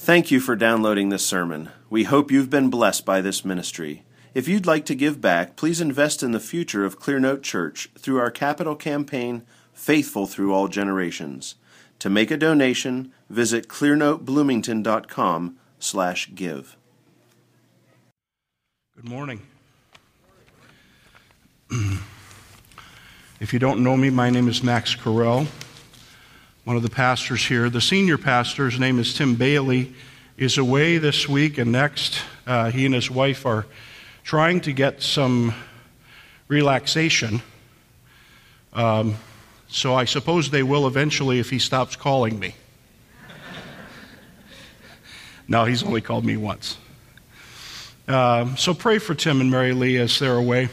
Thank you for downloading this sermon. We hope you've been blessed by this ministry. If you'd like to give back, please invest in the future of Clearnote Church through our capital campaign, Faithful Through All Generations. To make a donation, visit clearnotebloomington.com slash give. Good morning. if you don't know me, my name is Max Carell one of the pastors here. The senior pastor, his name is Tim Bayly, is away this week and next. Uh, he and his wife are trying to get some relaxation. Um, so I suppose they will eventually if he stops calling me. no, he's only called me once. Uh, so pray for Tim and Mary Lee as they're away.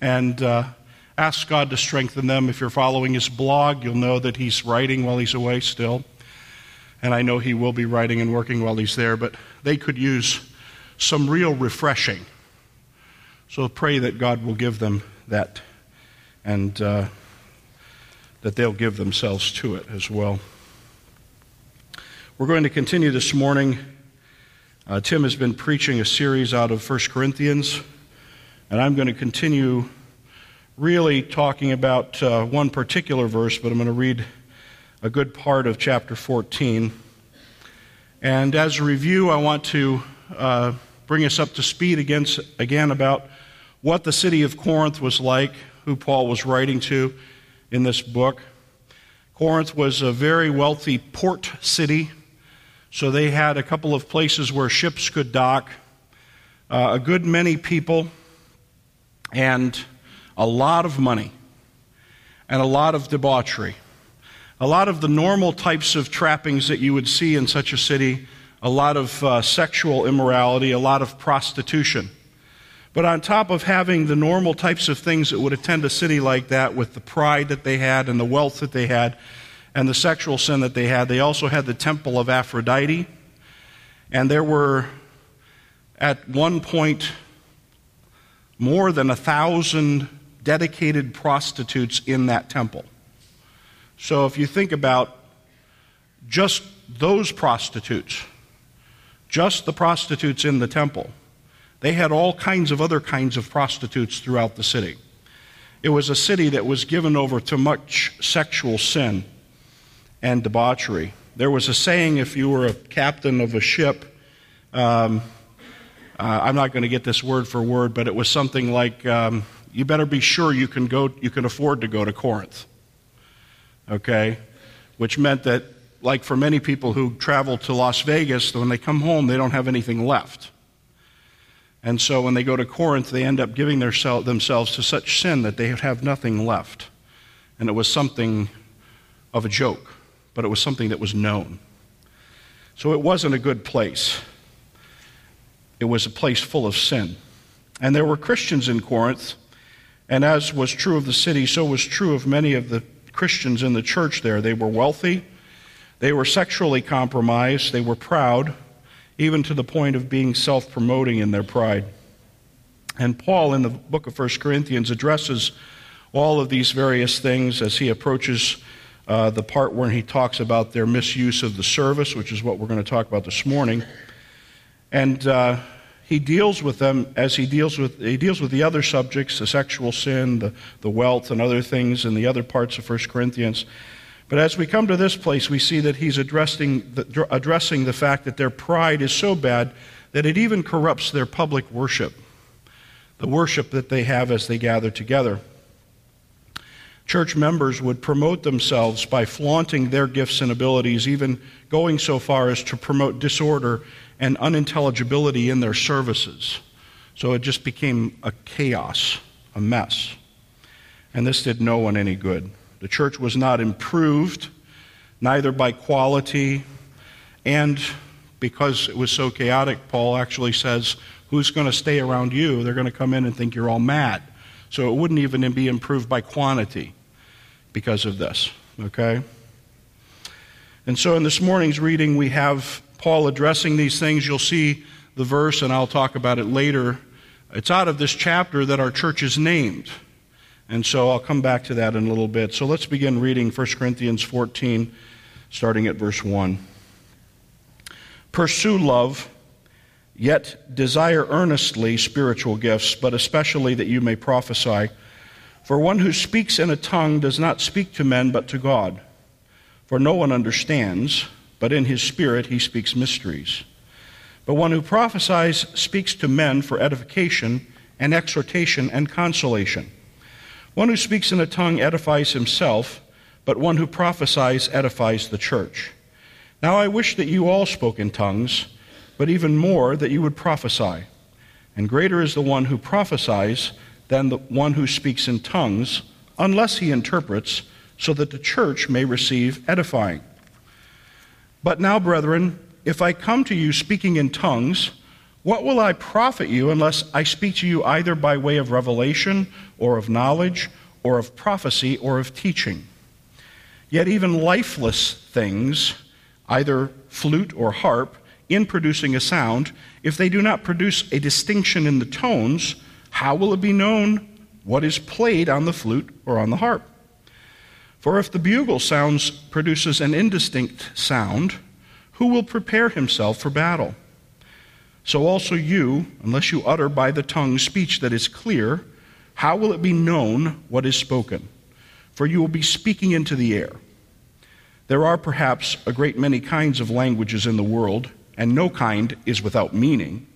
And uh, ask God to strengthen them. If you're following his blog, you'll know that he's writing while he's away still. And I know he will be writing and working while he's there, but they could use some real refreshing. So pray that God will give them that and uh, that they'll give themselves to it as well. We're going to continue this morning. Uh, Tim has been preaching a series out of 1 Corinthians, and I'm going to continue really talking about uh, one particular verse, but I'm going to read a good part of chapter 14. And as a review, I want to uh, bring us up to speed against, again about what the city of Corinth was like, who Paul was writing to in this book. Corinth was a very wealthy port city, so they had a couple of places where ships could dock, uh, a good many people, and a lot of money and a lot of debauchery. A lot of the normal types of trappings that you would see in such a city, a lot of uh, sexual immorality, a lot of prostitution. But on top of having the normal types of things that would attend a city like that with the pride that they had and the wealth that they had and the sexual sin that they had, they also had the temple of Aphrodite. And there were, at one point, more than a thousand dedicated prostitutes in that temple. So if you think about just those prostitutes, just the prostitutes in the temple, they had all kinds of other kinds of prostitutes throughout the city. It was a city that was given over to much sexual sin and debauchery. There was a saying if you were a captain of a ship, um, uh, I'm not going to get this word for word, but it was something like um, you better be sure you can go you can afford to go to Corinth. Okay? Which meant that like for many people who travel to Las Vegas, when they come home, they don't have anything left. And so when they go to Corinth, they end up giving their, themselves to such sin that they have nothing left. And it was something of a joke, but it was something that was known. So it wasn't a good place. It was a place full of sin. And there were Christians in Corinth and as was true of the city, so was true of many of the Christians in the church there. They were wealthy, they were sexually compromised, they were proud, even to the point of being self promoting in their pride. And Paul, in the book of 1 Corinthians, addresses all of these various things as he approaches uh, the part where he talks about their misuse of the service, which is what we're going to talk about this morning. And uh, he deals with them as he deals with he deals with the other subjects, the sexual sin, the, the wealth, and other things in the other parts of 1 Corinthians. But as we come to this place, we see that he's addressing the, addressing the fact that their pride is so bad that it even corrupts their public worship, the worship that they have as they gather together. Church members would promote themselves by flaunting their gifts and abilities, even going so far as to promote disorder and unintelligibility in their services. So it just became a chaos, a mess. And this did no one any good. The church was not improved, neither by quality, and because it was so chaotic, Paul actually says, Who's going to stay around you? They're going to come in and think you're all mad. So it wouldn't even be improved by quantity because of this, okay? And so in this morning's reading, we have Paul addressing these things. You'll see the verse, and I'll talk about it later. It's out of this chapter that our church is named. And so I'll come back to that in a little bit. So let's begin reading 1 Corinthians 14, starting at verse 1. Pursue love, yet desire earnestly spiritual gifts, but especially that you may prophesy. For one who speaks in a tongue does not speak to men but to God. For no one understands, but in his spirit he speaks mysteries. But one who prophesies speaks to men for edification and exhortation and consolation. One who speaks in a tongue edifies himself, but one who prophesies edifies the church. Now I wish that you all spoke in tongues, but even more that you would prophesy. And greater is the one who prophesies than the one who speaks in tongues, unless he interprets, so that the church may receive edifying. But now, brethren, if I come to you speaking in tongues, what will I profit you unless I speak to you either by way of revelation, or of knowledge, or of prophecy, or of teaching? Yet even lifeless things, either flute or harp, in producing a sound, if they do not produce a distinction in the tones, how will it be known what is played on the flute or on the harp? For if the bugle sounds produces an indistinct sound, who will prepare himself for battle? So also you, unless you utter by the tongue speech that is clear, how will it be known what is spoken? For you will be speaking into the air. There are perhaps a great many kinds of languages in the world, and no kind is without meaning.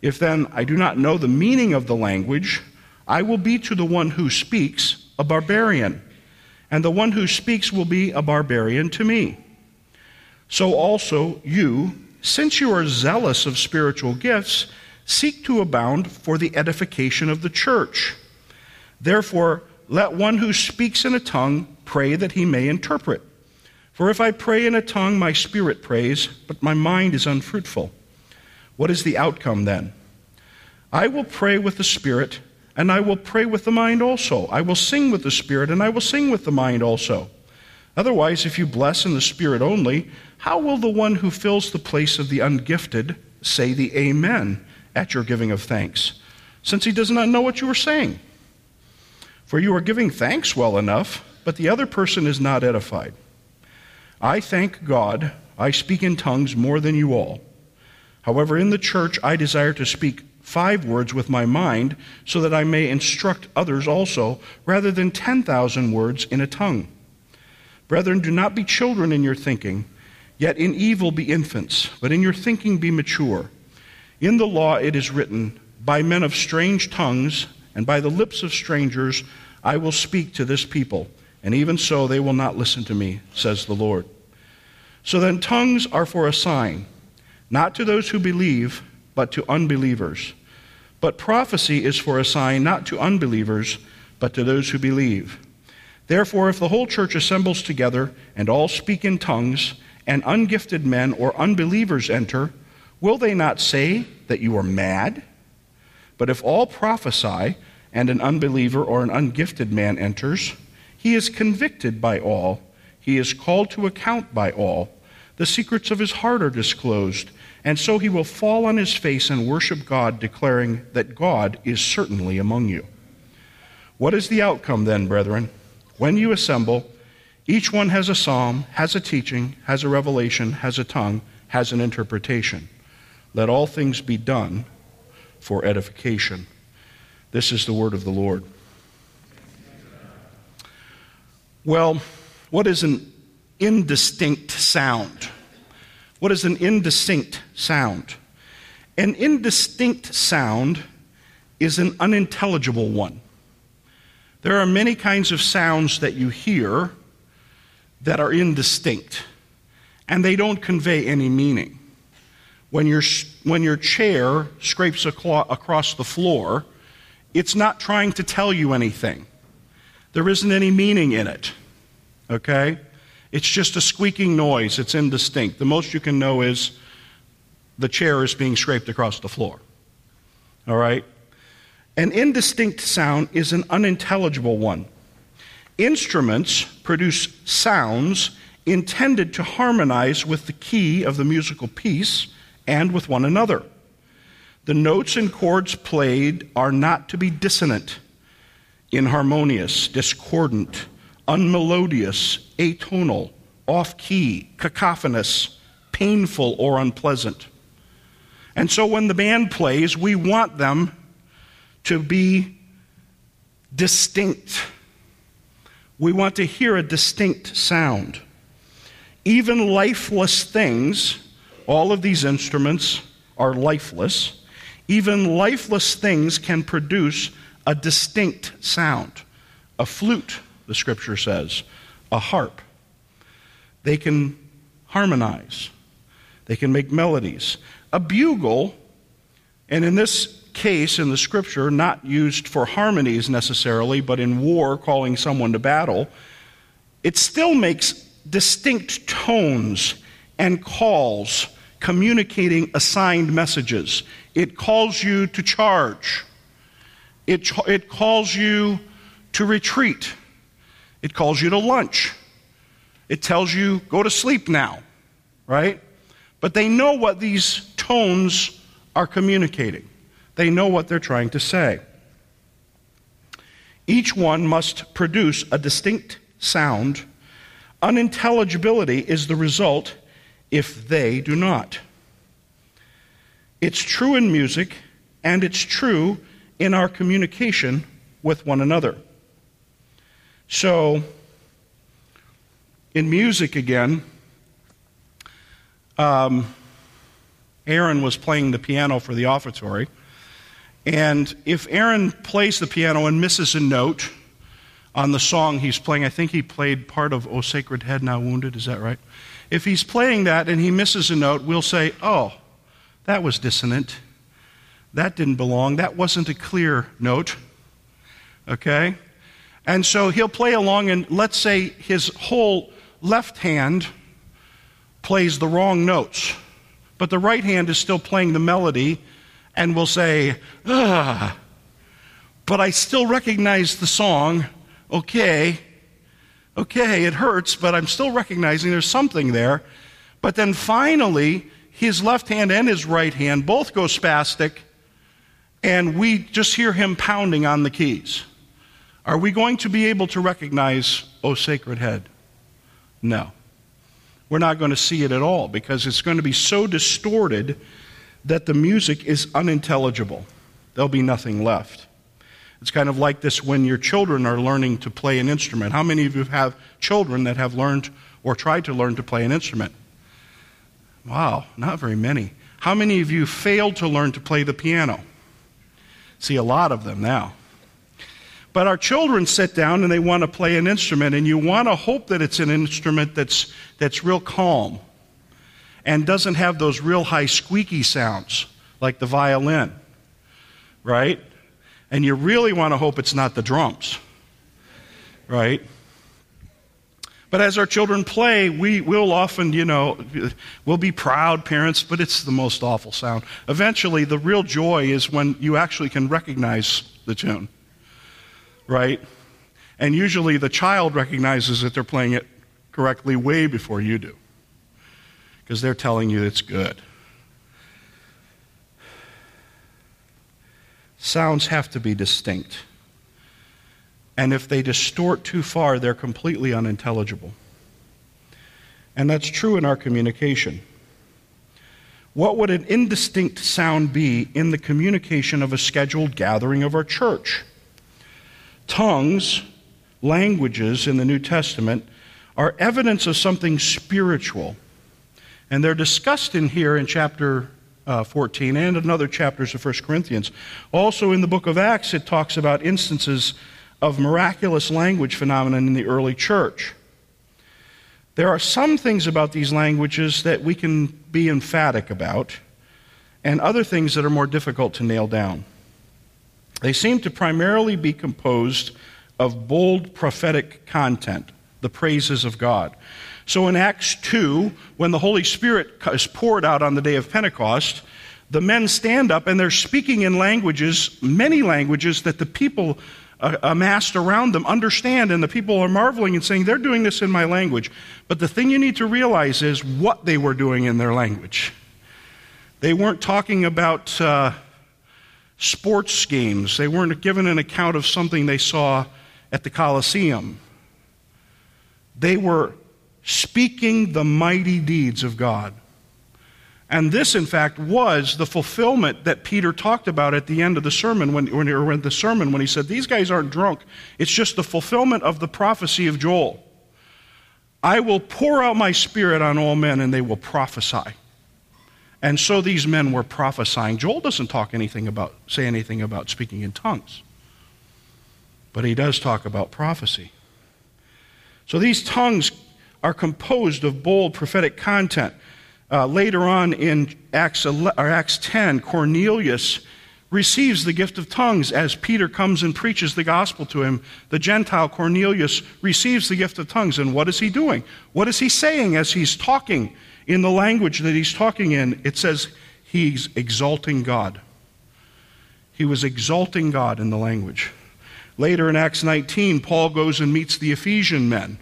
If then I do not know the meaning of the language, I will be to the one who speaks a barbarian, and the one who speaks will be a barbarian to me. So also you, since you are zealous of spiritual gifts, seek to abound for the edification of the church. Therefore, let one who speaks in a tongue pray that he may interpret. For if I pray in a tongue, my spirit prays, but my mind is unfruitful. What is the outcome then? I will pray with the spirit, and I will pray with the mind also. I will sing with the spirit, and I will sing with the mind also. Otherwise, if you bless in the spirit only, how will the one who fills the place of the ungifted say the Amen at your giving of thanks, since he does not know what you are saying? For you are giving thanks well enough, but the other person is not edified. I thank God I speak in tongues more than you all. However, in the church I desire to speak five words with my mind so that I may instruct others also, rather than 10,000 words in a tongue. Brethren, do not be children in your thinking, yet in evil be infants, but in your thinking be mature. In the law it is written, By men of strange tongues and by the lips of strangers I will speak to this people and even so they will not listen to me, says the Lord. So then, tongues are for a sign, not to those who believe, but to unbelievers. But prophecy is for a sign, not to unbelievers, but to those who believe. Therefore, if the whole church assembles together and all speak in tongues, and ungifted men or unbelievers enter, will they not say that you are mad? But if all prophesy, and an unbeliever or an ungifted man enters, he is convicted by all. He is called to account by all. The secrets of his heart are disclosed. And so he will fall on his face and worship God, declaring that God is certainly among you. What is the outcome then, brethren? When you assemble, each one has a psalm, has a teaching, has a revelation, has a tongue, has an interpretation. Let all things be done for edification. This is the word of the Lord. Well, what is an indistinct sound? What is an indistinct sound? An indistinct sound is an unintelligible one. There are many kinds of sounds that you hear that are indistinct, and they don't convey any meaning. When, your when your chair scrapes across the floor, it's not trying to tell you anything. There isn't any meaning in it. Okay? It's just a squeaking noise. It's indistinct. The most you can know is the chair is being scraped across the floor. All right? An indistinct sound is an unintelligible one. Instruments produce sounds intended to harmonize with the key of the musical piece and with one another. The notes and chords played are not to be dissonant, inharmonious, discordant, unmelodious, atonal, off key, cacophonous, painful or unpleasant. And so when the band plays, we want them to be distinct. We want to hear a distinct sound. Even lifeless things, all of these instruments are lifeless, even lifeless things can produce a distinct sound. A flute, the scripture says, a harp. They can harmonize, they can make melodies. A bugle, and in this case in the scripture, not used for harmonies necessarily, but in war, calling someone to battle, it still makes distinct tones and calls communicating assigned messages. It calls you to charge, it, it calls you to retreat, it calls you to lunch, it tells you, go to sleep now, right? But they know what these tones are communicating. They know what they're trying to say. Each one must produce a distinct sound. Unintelligibility is the result if they do not. It's true in music, and it's true in our communication with one another. So, in music again, um, Aaron was playing the piano for the offertory. And if Aaron plays the piano and misses a note on the song he's playing, I think he played part of O Sacred Head Now Wounded, is that right? If he's playing that and he misses a note, we'll say, oh, that was dissonant. That didn't belong. That wasn't a clear note. Okay? And so he'll play along, and let's say his whole left hand plays the wrong notes, but the right hand is still playing the melody and will say, ah, but I still recognize the song. Okay, okay, it hurts, but I'm still recognizing there's something there. But then finally, his left hand and his right hand both go spastic, and we just hear him pounding on the keys. Are we going to be able to recognize, O sacred head? No. We're not going to see it at all because it's going to be so distorted that the music is unintelligible. There'll be nothing left. It's kind of like this when your children are learning to play an instrument. How many of you have children that have learned or tried to learn to play an instrument? Wow, not very many. How many of you failed to learn to play the piano? See a lot of them now. But our children sit down and they want to play an instrument, and you want to hope that it's an instrument that's, that's real calm and doesn't have those real high squeaky sounds like the violin, right? And you really want to hope it's not the drums, right? But as our children play, we will often, you know, we'll be proud parents, but it's the most awful sound. Eventually, the real joy is when you actually can recognize the tune, right? And usually the child recognizes that they're playing it correctly way before you do because they're telling you it's good. Sounds have to be distinct. And if they distort too far, they're completely unintelligible. And that's true in our communication. What would an indistinct sound be in the communication of a scheduled gathering of our church? Tongues, languages in the New Testament, are evidence of something spiritual and they're discussed in here in chapter uh, 14 and in other chapters of 1 Corinthians. Also in the book of Acts, it talks about instances of miraculous language phenomenon in the early church. There are some things about these languages that we can be emphatic about, and other things that are more difficult to nail down. They seem to primarily be composed of bold prophetic content, the praises of God. So in Acts 2, when the Holy Spirit is poured out on the day of Pentecost, the men stand up and they're speaking in languages, many languages that the people uh, amassed around them understand, and the people are marveling and saying, They're doing this in my language. But the thing you need to realize is what they were doing in their language. They weren't talking about uh, sports games, they weren't given an account of something they saw at the Colosseum. They were speaking the mighty deeds of God. And this, in fact, was the fulfillment that Peter talked about at the end of the sermon, when, when, or when the sermon, when he said, These guys aren't drunk. It's just the fulfillment of the prophecy of Joel. I will pour out my spirit on all men, and they will prophesy. And so these men were prophesying. Joel doesn't talk anything about, say anything about speaking in tongues, but he does talk about prophecy. So these tongues are composed of bold prophetic content. Uh, later on in Acts, 11, Acts 10, Cornelius receives the gift of tongues as Peter comes and preaches the gospel to him. The Gentile Cornelius receives the gift of tongues. And what is he doing? What is he saying as he's talking in the language that he's talking in? It says he's exalting God. He was exalting God in the language. Later in Acts 19, Paul goes and meets the Ephesian men.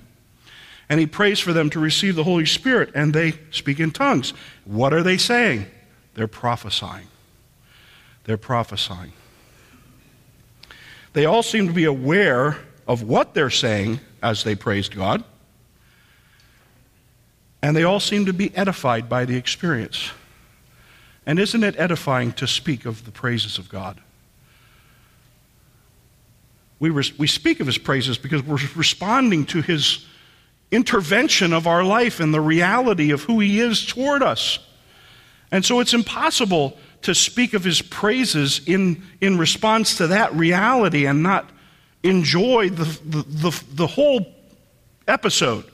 And he prays for them to receive the Holy Spirit, and they speak in tongues. What are they saying? They're prophesying. They're prophesying. They all seem to be aware of what they're saying as they praised God, and they all seem to be edified by the experience. And isn't it edifying to speak of the praises of God? We, res- we speak of his praises because we're responding to his intervention of our life and the reality of who he is toward us. And so it's impossible to speak of his praises in, in response to that reality and not enjoy the, the, the, the whole episode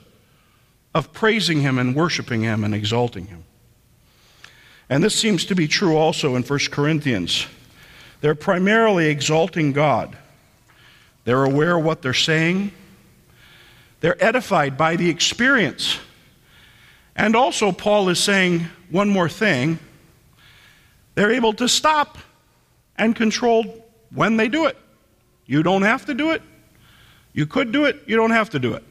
of praising him and worshiping him and exalting him. And this seems to be true also in 1 Corinthians. They're primarily exalting God. They're aware of what they're saying. They're edified by the experience. And also, Paul is saying one more thing they're able to stop and control when they do it. You don't have to do it. You could do it, you don't have to do it.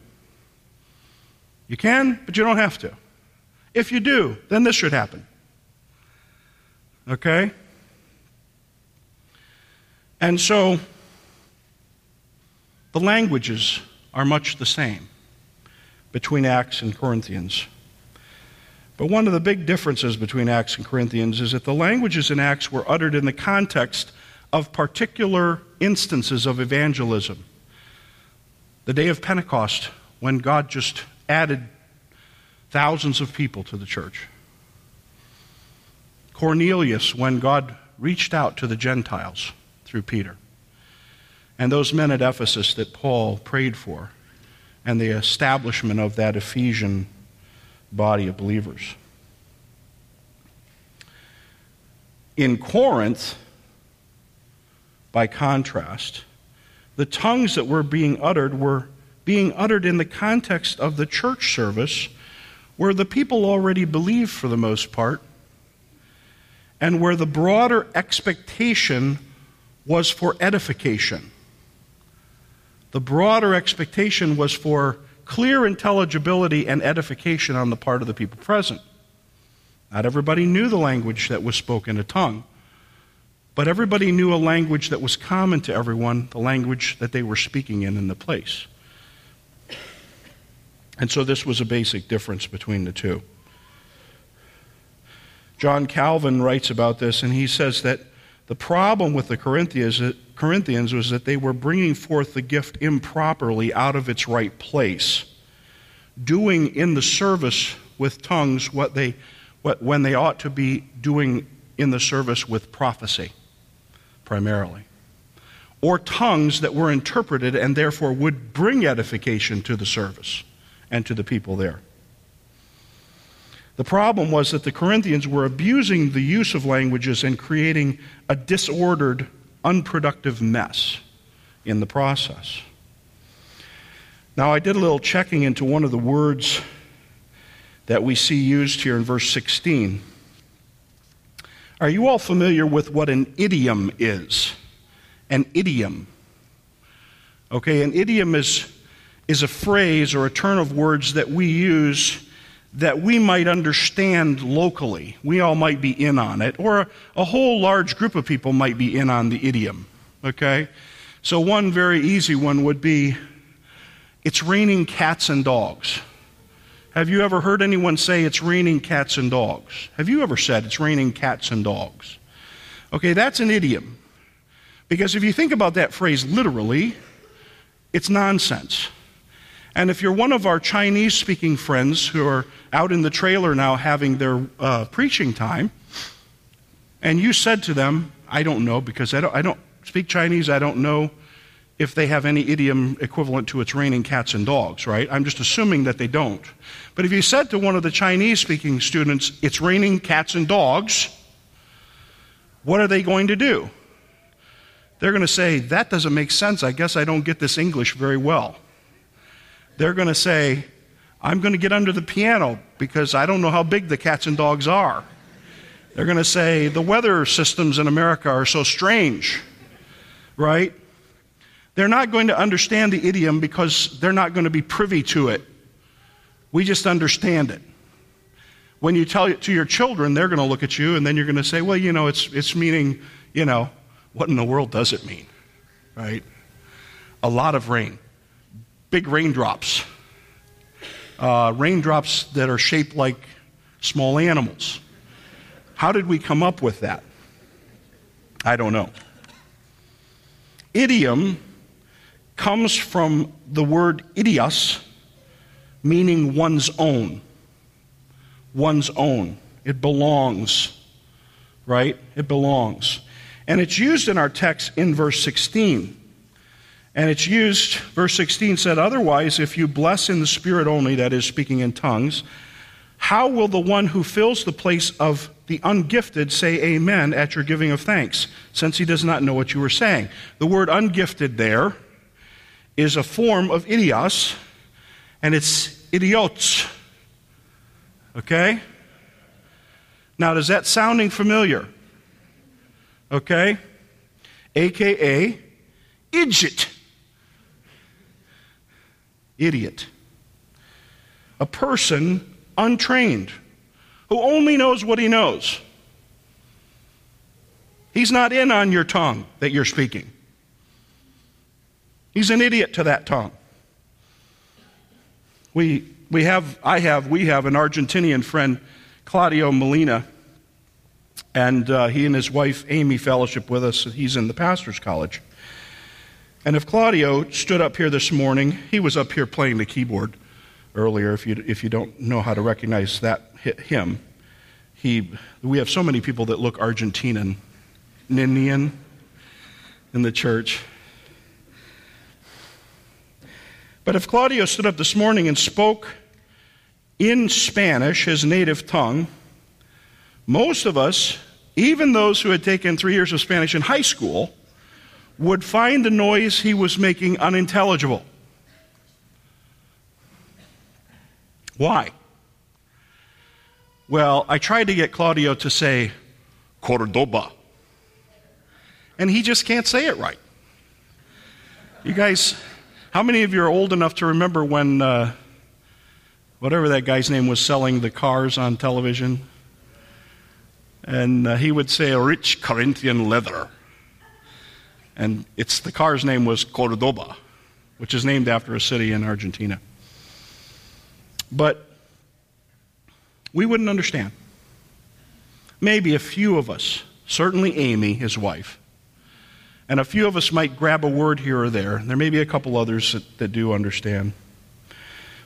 You can, but you don't have to. If you do, then this should happen. Okay? And so, the languages are much the same between Acts and Corinthians. But one of the big differences between Acts and Corinthians is that the languages in Acts were uttered in the context of particular instances of evangelism. The day of Pentecost, when God just added thousands of people to the church. Cornelius, when God reached out to the Gentiles through Peter. And those men at Ephesus that Paul prayed for, and the establishment of that Ephesian body of believers. In Corinth, by contrast, the tongues that were being uttered were being uttered in the context of the church service where the people already believed for the most part and where the broader expectation was for edification. The broader expectation was for clear intelligibility and edification on the part of the people present. Not everybody knew the language that was spoken, a tongue, but everybody knew a language that was common to everyone, the language that they were speaking in in the place. And so this was a basic difference between the two. John Calvin writes about this, and he says that the problem with the Corinthians, was that they were bringing forth the gift improperly out of its right place, doing in the service with tongues what they, what, when they ought to be doing in the service with prophecy, primarily. Or tongues that were interpreted and therefore would bring edification to the service and to the people there. The problem was that the Corinthians were abusing the use of languages and creating a disordered, unproductive mess in the process. Now, I did a little checking into one of the words that we see used here in verse 16. Are you all familiar with what an idiom is? An idiom. Okay, an idiom is, is a phrase or a turn of words that we use that we might understand locally. We all might be in on it, or a whole large group of people might be in on the idiom. Okay? So, one very easy one would be it's raining cats and dogs. Have you ever heard anyone say it's raining cats and dogs? Have you ever said it's raining cats and dogs? Okay, that's an idiom. Because if you think about that phrase literally, it's nonsense. And if you're one of our Chinese speaking friends who are out in the trailer now having their uh, preaching time, and you said to them, I don't know, because I don't, I don't speak Chinese, I don't know if they have any idiom equivalent to it's raining cats and dogs, right? I'm just assuming that they don't. But if you said to one of the Chinese speaking students, it's raining cats and dogs, what are they going to do? They're going to say, that doesn't make sense. I guess I don't get this English very well. They're going to say, I'm going to get under the piano because I don't know how big the cats and dogs are. They're going to say, the weather systems in America are so strange, right? They're not going to understand the idiom because they're not going to be privy to it. We just understand it. When you tell it to your children, they're going to look at you and then you're going to say, well, you know, it's, it's meaning, you know, what in the world does it mean? Right? A lot of rain, big raindrops, uh, raindrops that are shaped like small animals. How did we come up with that? I don't know. Idiom comes from the word idios, meaning one's own. One's own. It belongs, right? It belongs. And it's used in our text in verse 16. And it's used, verse 16 said, Otherwise, if you bless in the Spirit only, that is, speaking in tongues, how will the one who fills the place of the ungifted say amen at your giving of thanks, since he does not know what you are saying? The word ungifted there is a form of idios, and it's idiots. Okay? Now, does that sounding familiar? Okay? AKA idiot. Idiot. A person untrained who only knows what he knows. He's not in on your tongue that you're speaking. He's an idiot to that tongue. We, we have, I have, we have an Argentinian friend, Claudio Molina, and uh, he and his wife Amy fellowship with us. He's in the pastor's college. And if Claudio stood up here this morning, he was up here playing the keyboard earlier. If you, if you don't know how to recognize that him, he, we have so many people that look Argentinian, Ninian in the church. But if Claudio stood up this morning and spoke in Spanish, his native tongue, most of us, even those who had taken three years of Spanish in high school, would find the noise he was making unintelligible. Why? Well, I tried to get Claudio to say Cordoba, and he just can't say it right. You guys, how many of you are old enough to remember when uh, whatever that guy's name was selling the cars on television? And uh, he would say, rich Corinthian leather. And it's, the car's name was Cordoba, which is named after a city in Argentina. But we wouldn't understand. Maybe a few of us, certainly Amy, his wife, and a few of us might grab a word here or there. There may be a couple others that, that do understand.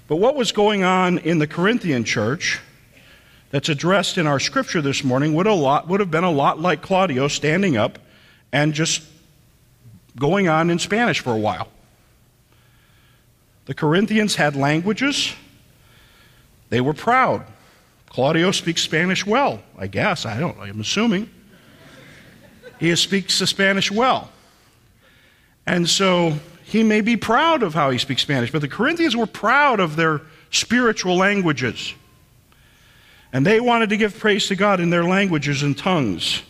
But what was going on in the Corinthian church that's addressed in our scripture this morning would, a lot, would have been a lot like Claudio standing up and just going on in Spanish for a while. The Corinthians had languages, they were proud. Claudio speaks Spanish well, I guess. I don't, I'm assuming. He speaks the Spanish well. And so he may be proud of how he speaks Spanish, but the Corinthians were proud of their spiritual languages. And they wanted to give praise to God in their languages and tongues.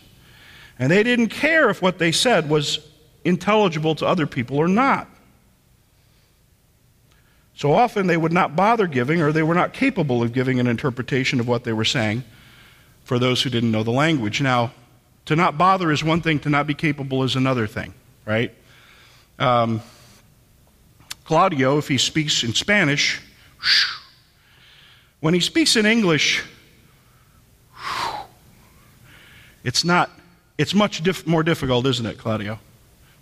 And they didn't care if what they said was intelligible to other people or not. So often they would not bother giving, or they were not capable of giving an interpretation of what they were saying for those who didn't know the language. Now, to not bother is one thing, to not be capable is another thing, right? Um, Claudio, if he speaks in Spanish, When he speaks in English, it's not, it's much more difficult, isn't it, Claudio,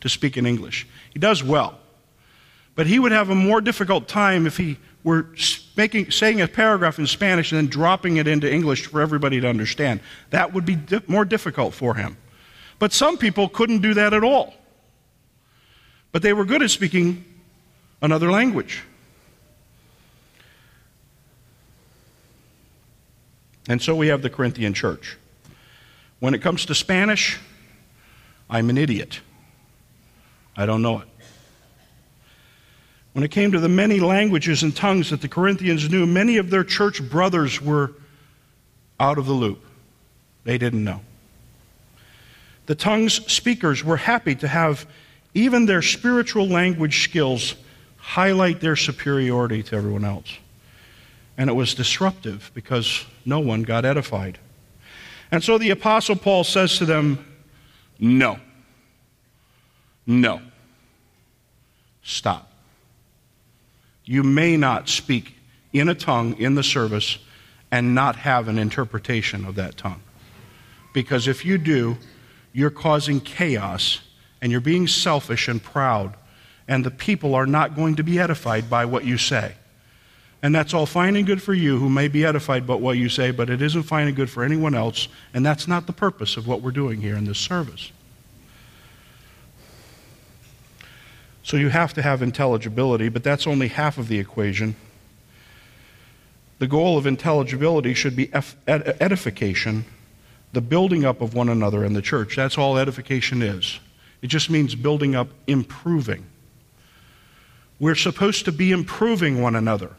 to speak in English. He does well. But he would have a more difficult time if he were making, saying a paragraph in Spanish and then dropping it into English for everybody to understand. That would be di- more difficult for him. But some people couldn't do that at all. But they were good at speaking another language. And so we have the Corinthian church. When it comes to Spanish, I'm an idiot. I don't know it. When it came to the many languages and tongues that the Corinthians knew, many of their church brothers were out of the loop. They didn't know. The tongues speakers were happy to have even their spiritual language skills highlight their superiority to everyone else. And it was disruptive because no one got edified. And so the Apostle Paul says to them, No. No. Stop. You may not speak in a tongue in the service and not have an interpretation of that tongue. Because if you do, you're causing chaos and you're being selfish and proud, and the people are not going to be edified by what you say. And that's all fine and good for you who may be edified by what you say, but it isn't fine and good for anyone else, and that's not the purpose of what we're doing here in this service. So you have to have intelligibility, but that's only half of the equation. The goal of intelligibility should be edification, the building up of one another in the church. That's all edification is. It just means building up, improving. We're supposed to be improving one another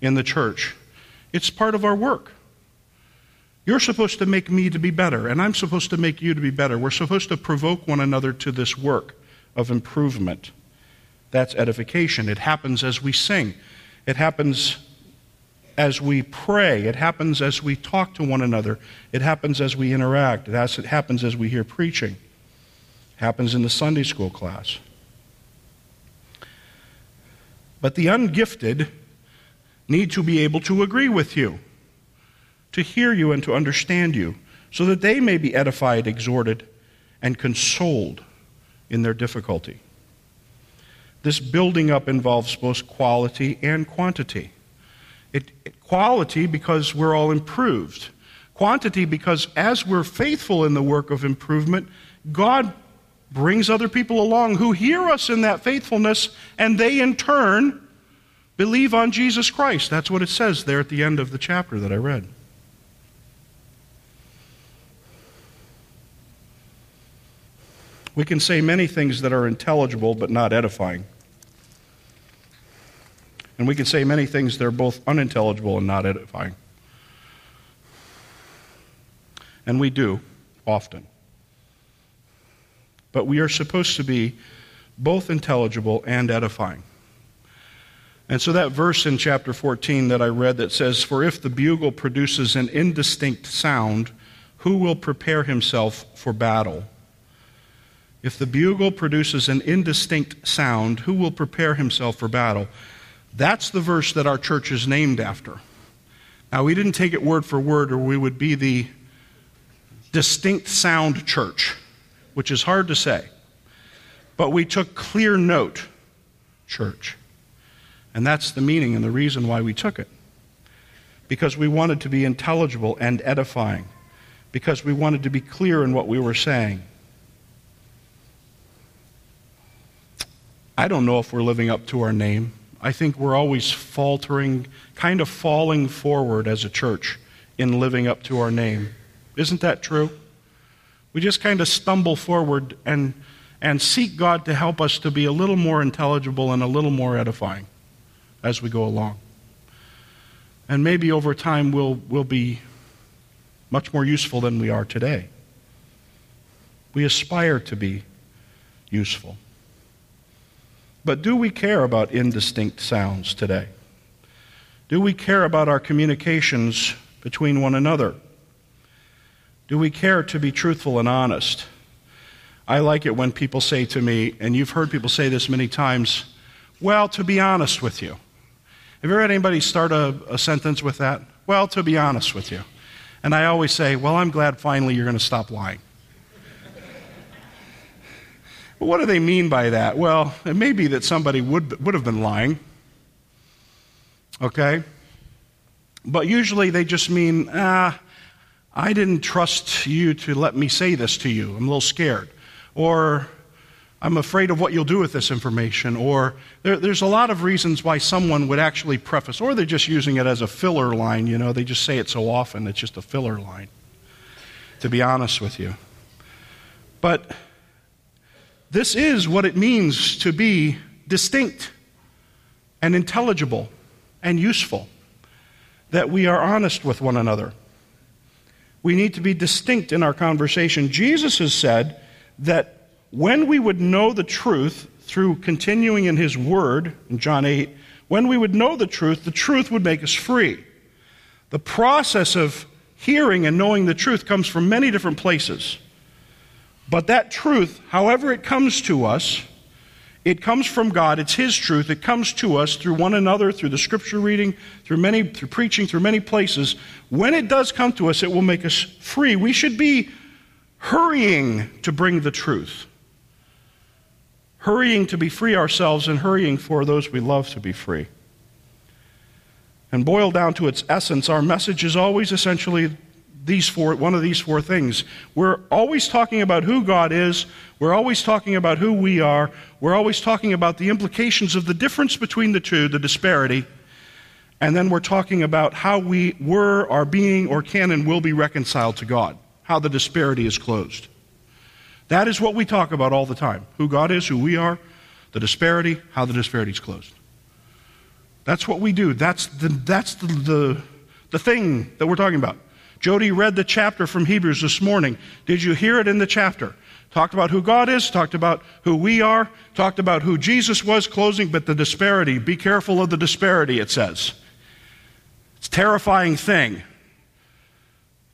in the church. It's part of our work. You're supposed to make me to be better, and I'm supposed to make you to be better. We're supposed to provoke one another to this work of improvement. That's edification. It happens as we sing, it happens as we pray, it happens as we talk to one another, it happens as we interact, it happens as we hear preaching, it happens in the Sunday school class. But the ungifted need to be able to agree with you, to hear you, and to understand you, so that they may be edified, exhorted, and consoled in their difficulty. This building up involves both quality and quantity. It, it, quality because we're all improved. Quantity because as we're faithful in the work of improvement, God brings other people along who hear us in that faithfulness, and they in turn Believe on Jesus Christ. That's what it says there at the end of the chapter that I read. We can say many things that are intelligible but not edifying. And we can say many things that are both unintelligible and not edifying. And we do, often. But we are supposed to be both intelligible and edifying. And so that verse in chapter 14 that I read that says, For if the bugle produces an indistinct sound, who will prepare himself for battle? If the bugle produces an indistinct sound, who will prepare himself for battle? That's the verse that our church is named after. Now, we didn't take it word for word, or we would be the distinct sound church, which is hard to say. But we took clear note, church. And that's the meaning and the reason why we took it. Because we wanted to be intelligible and edifying. Because we wanted to be clear in what we were saying. I don't know if we're living up to our name. I think we're always faltering, kind of falling forward as a church in living up to our name. Isn't that true? We just kind of stumble forward and, and seek God to help us to be a little more intelligible and a little more edifying as we go along. And maybe over time we'll, we'll be much more useful than we are today. We aspire to be useful. But do we care about indistinct sounds today? Do we care about our communications between one another? Do we care to be truthful and honest? I like it when people say to me, and you've heard people say this many times, well, to be honest with you. Have you ever had anybody start a, a sentence with that? Well, to be honest with you. And I always say, Well, I'm glad finally you're going to stop lying. But what do they mean by that? Well, it may be that somebody would, would have been lying. Okay? But usually they just mean, ah, I didn't trust you to let me say this to you. I'm a little scared. Or I'm afraid of what you'll do with this information. Or there, there's a lot of reasons why someone would actually preface, or they're just using it as a filler line. You know, they just say it so often, it's just a filler line, to be honest with you. But this is what it means to be distinct and intelligible and useful, that we are honest with one another. We need to be distinct in our conversation. Jesus has said that when we would know the truth through continuing in His Word, in John 8, when we would know the truth, the truth would make us free. The process of hearing and knowing the truth comes from many different places. But that truth, however it comes to us, it comes from God. It's His truth. It comes to us through one another, through the scripture reading, through many, through preaching, through many places. When it does come to us, it will make us free. We should be hurrying to bring the truth hurrying to be free ourselves and hurrying for those we love to be free. And boiled down to its essence, our message is always essentially these four, one of these four things. We're always talking about who God is. We're always talking about who we are. We're always talking about the implications of the difference between the two, the disparity. And then we're talking about how we were, are being, or can and will be reconciled to God, how the disparity is closed. That is what we talk about all the time who God is, who we are, the disparity, how the disparity is closed. That's what we do. That's the, that's the, the, the thing that we're talking about. Jody read the chapter from Hebrews this morning. Did you hear it in the chapter? Talked about who God is, talked about who we are, talked about who Jesus was closing, but the disparity. Be careful of the disparity, it says. It's a terrifying thing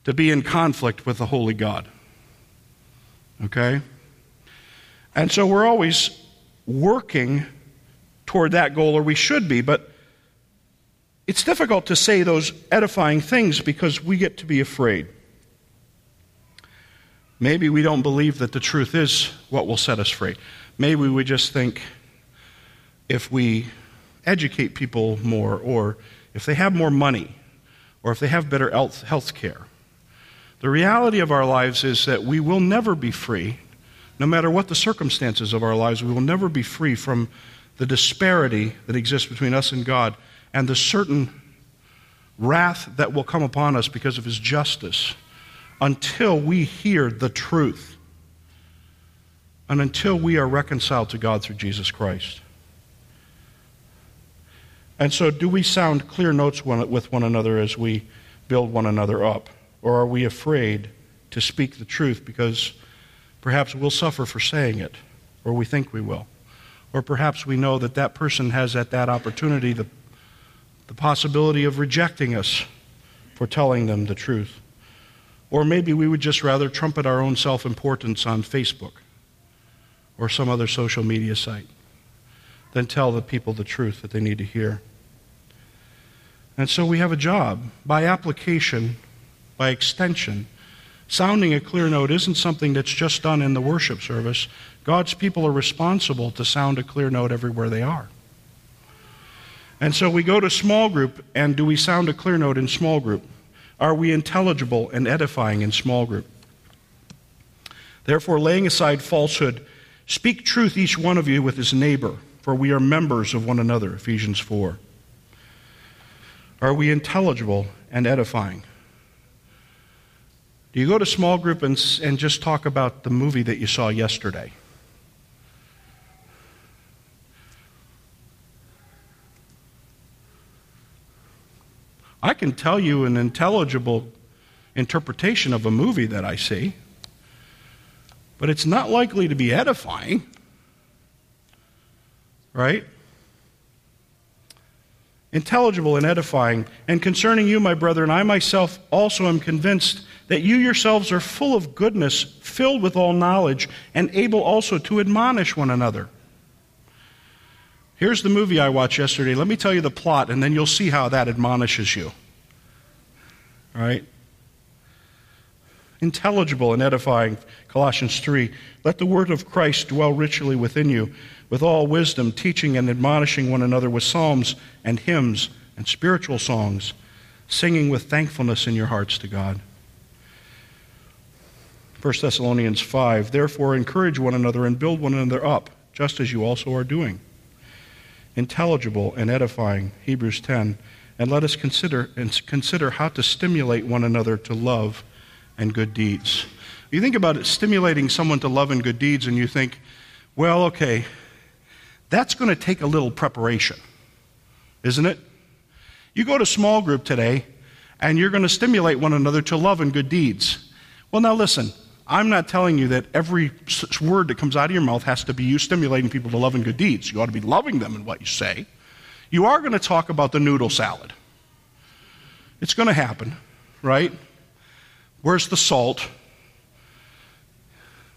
to be in conflict with the holy God. Okay? And so we're always working toward that goal, or we should be, but it's difficult to say those edifying things because we get to be afraid. Maybe we don't believe that the truth is what will set us free. Maybe we just think if we educate people more, or if they have more money, or if they have better health care, the reality of our lives is that we will never be free, no matter what the circumstances of our lives, we will never be free from the disparity that exists between us and God and the certain wrath that will come upon us because of His justice until we hear the truth and until we are reconciled to God through Jesus Christ. And so, do we sound clear notes with one another as we build one another up? Or are we afraid to speak the truth because perhaps we'll suffer for saying it, or we think we will? Or perhaps we know that that person has at that opportunity the, the possibility of rejecting us for telling them the truth. Or maybe we would just rather trumpet our own self importance on Facebook or some other social media site than tell the people the truth that they need to hear. And so we have a job. By application, by extension, sounding a clear note isn't something that's just done in the worship service. God's people are responsible to sound a clear note everywhere they are. And so we go to small group, and do we sound a clear note in small group? Are we intelligible and edifying in small group? Therefore, laying aside falsehood, speak truth each one of you with his neighbor, for we are members of one another. Ephesians 4. Are we intelligible and edifying? Do you go to small group and, and just talk about the movie that you saw yesterday? I can tell you an intelligible interpretation of a movie that I see, but it's not likely to be edifying, right? Intelligible and edifying. And concerning you, my brethren, I myself also am convinced that you yourselves are full of goodness, filled with all knowledge, and able also to admonish one another. Here's the movie I watched yesterday. Let me tell you the plot, and then you'll see how that admonishes you. All right? Intelligible and edifying, Colossians 3. Let the word of Christ dwell richly within you, with all wisdom, teaching and admonishing one another with psalms and hymns and spiritual songs, singing with thankfulness in your hearts to God. 1 Thessalonians 5 Therefore, encourage one another and build one another up, just as you also are doing. Intelligible and edifying, Hebrews 10. And let us consider, and consider how to stimulate one another to love and good deeds. You think about it, stimulating someone to love and good deeds, and you think, well, okay, that's going to take a little preparation, isn't it? You go to small group today, and you're going to stimulate one another to love and good deeds. Well, now listen, I'm not telling you that every word that comes out of your mouth has to be you stimulating people to love and good deeds. You ought to be loving them in what you say. You are going to talk about the noodle salad. It's going to happen, right? Where's the salt?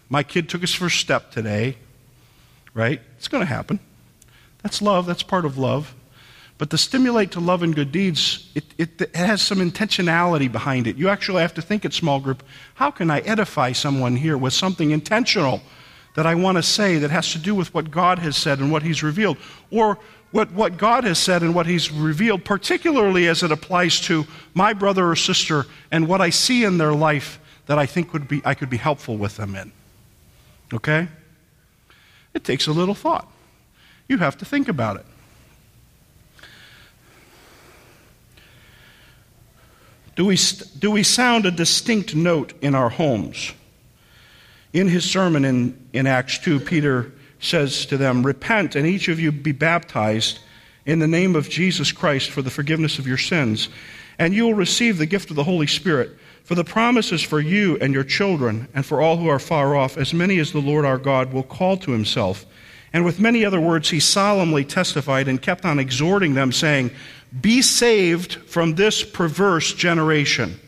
My kid took his first step today, right? It's going to happen. That's love, that's part of love. But to stimulate to love and good deeds, it, it, it, has some intentionality behind it. You actually have to think at small group how can I edify someone here with something intentional that I want to say that has to do with what God has said and what He's revealed? Or what, what God has said and what He's revealed, particularly as it applies to my brother or sister and what I see in their life that I think would be, I could be helpful with them in. Okay? It takes a little thought. You have to think about it. Do we, do we sound a distinct note in our homes? In his sermon in, in Acts 2, Peter says to them, Repent and each of you be baptized in the name of Jesus Christ for the forgiveness of your sins, and you will receive the gift of the Holy Spirit. For the promise is for you and your children, and for all who are far off, as many as the Lord our God will call to himself. And with many other words, he solemnly testified and kept on exhorting them, saying, be saved from this perverse generation.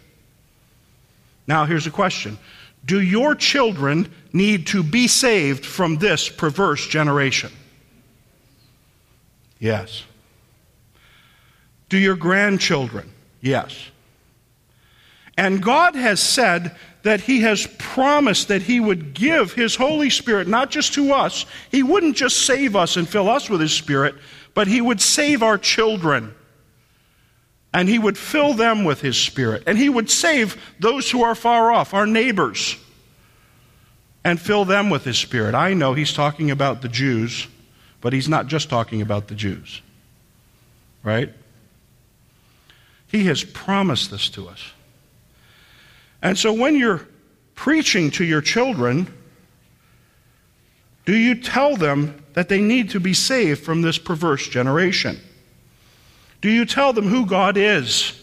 Now, here's a question Do your children need to be saved from this perverse generation? Yes. Do your grandchildren? Yes. And God has said that He has promised that He would give His Holy Spirit, not just to us, He wouldn't just save us and fill us with His Spirit, but He would save our children and he would fill them with his spirit. And he would save those who are far off, our neighbors, and fill them with his spirit. I know he's talking about the Jews, but he's not just talking about the Jews. Right? He has promised this to us. And so when you're preaching to your children, do you tell them that they need to be saved from this perverse generation? Do you tell them who God is?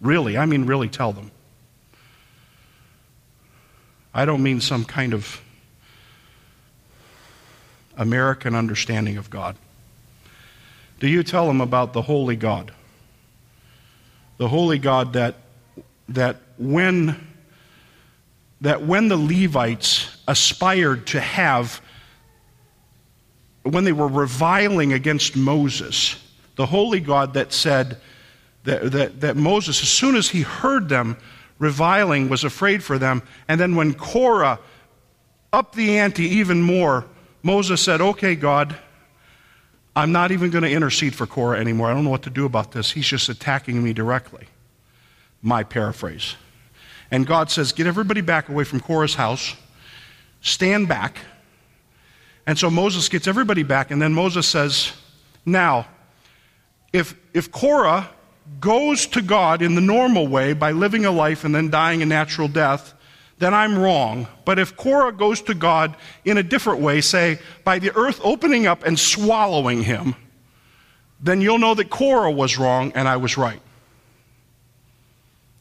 Really, I mean, really tell them. I don't mean some kind of American understanding of God. Do you tell them about the holy God? The holy God that, that when that when the Levites aspired to have, when they were reviling against Moses, the holy God that said that, that, that Moses, as soon as he heard them reviling, was afraid for them. And then when Korah upped the ante even more, Moses said, Okay, God, I'm not even going to intercede for Korah anymore. I don't know what to do about this. He's just attacking me directly. My paraphrase. And God says, Get everybody back away from Korah's house, stand back. And so Moses gets everybody back, and then Moses says, Now, if, if Korah goes to God in the normal way by living a life and then dying a natural death, then I'm wrong. But if Korah goes to God in a different way, say by the earth opening up and swallowing him, then you'll know that Korah was wrong and I was right.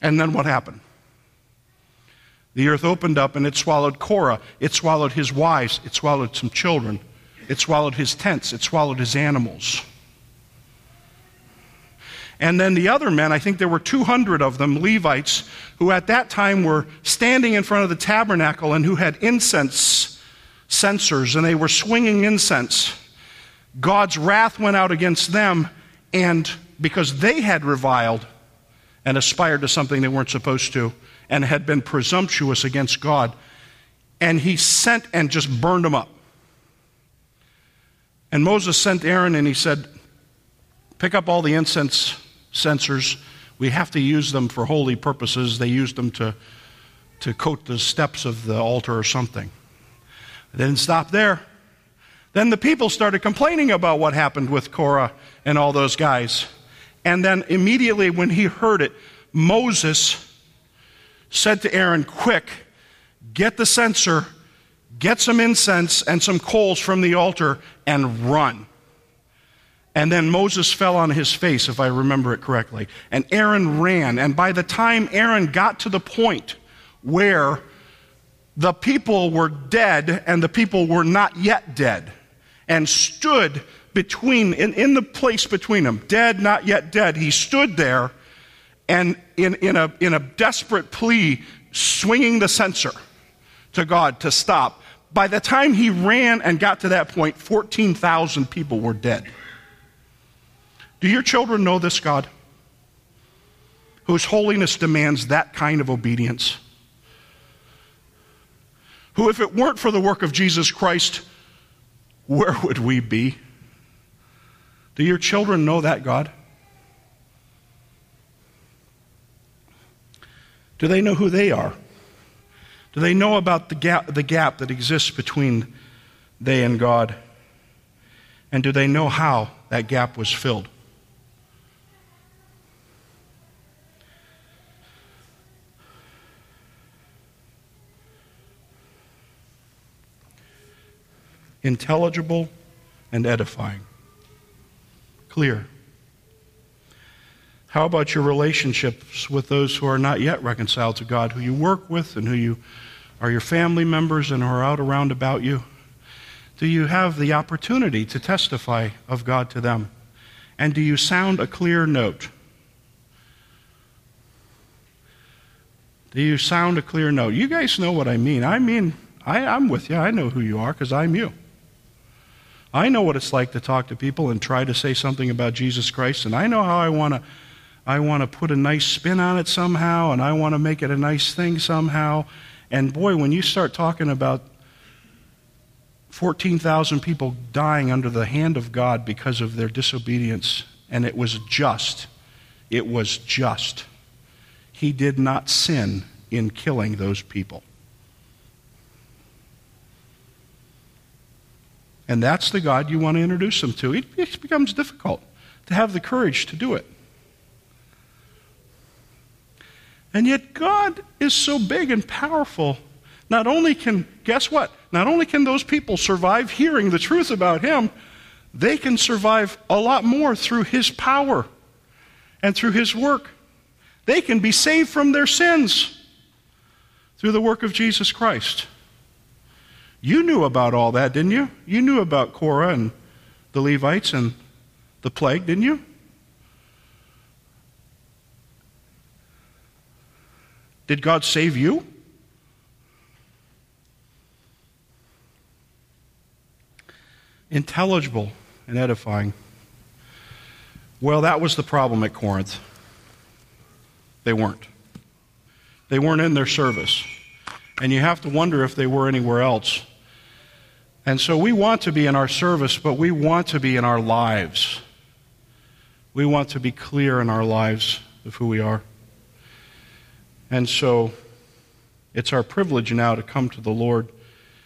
And then what happened? The earth opened up and it swallowed Korah. It swallowed his wives. It swallowed some children. It swallowed his tents. It swallowed his animals. And then the other men, I think there were 200 of them, Levites, who at that time were standing in front of the tabernacle and who had incense censers and they were swinging incense. God's wrath went out against them, and because they had reviled and aspired to something they weren't supposed to, and had been presumptuous against God, and he sent and just burned them up. And Moses sent Aaron and he said, Pick up all the incense censers. We have to use them for holy purposes. They used them to, to coat the steps of the altar or something. They didn't stop there. Then the people started complaining about what happened with Korah and all those guys. And then immediately when he heard it, Moses said to Aaron, Quick, get the censer, get some incense and some coals from the altar, and run. And then Moses fell on his face, if I remember it correctly. And Aaron ran. And by the time Aaron got to the point where the people were dead and the people were not yet dead, and stood between, in, in the place between them, dead, not yet dead, he stood there and in, in, a, in a desperate plea, swinging the censer to God to stop. By the time he ran and got to that point, 14,000 people were dead. Do your children know this God? Whose holiness demands that kind of obedience? Who, if it weren't for the work of Jesus Christ, where would we be? Do your children know that God? Do they know who they are? Do they know about the gap, the gap that exists between they and God? And do they know how that gap was filled? Intelligible and edifying. Clear. How about your relationships with those who are not yet reconciled to God, who you work with and who you are your family members and who are out around about you? Do you have the opportunity to testify of God to them? And do you sound a clear note? Do you sound a clear note? You guys know what I mean. I mean, I, am with you. I know who you are because I'm you. I know what it's like to talk to people and try to say something about Jesus Christ, and I know how I want to I want to put a nice spin on it somehow, and I want to make it a nice thing somehow. And boy, when you start talking about 14,000 people dying under the hand of God because of their disobedience, and it was just, it was just. He did not sin in killing those people. And that's the God you want to introduce them to. It becomes difficult to have the courage to do it. And yet, God is so big and powerful. Not only can, guess what? Not only can those people survive hearing the truth about Him, they can survive a lot more through His power and through His work. They can be saved from their sins through the work of Jesus Christ. You knew about all that, didn't you? You knew about Korah and the Levites and the plague, didn't you? Did God save you? Intelligible and edifying. Well, that was the problem at Corinth. They weren't. They weren't in their service. And you have to wonder if they were anywhere else. And so we want to be in our service, but we want to be in our lives. We want to be clear in our lives of who we are. And so it's our privilege now to come to the Lord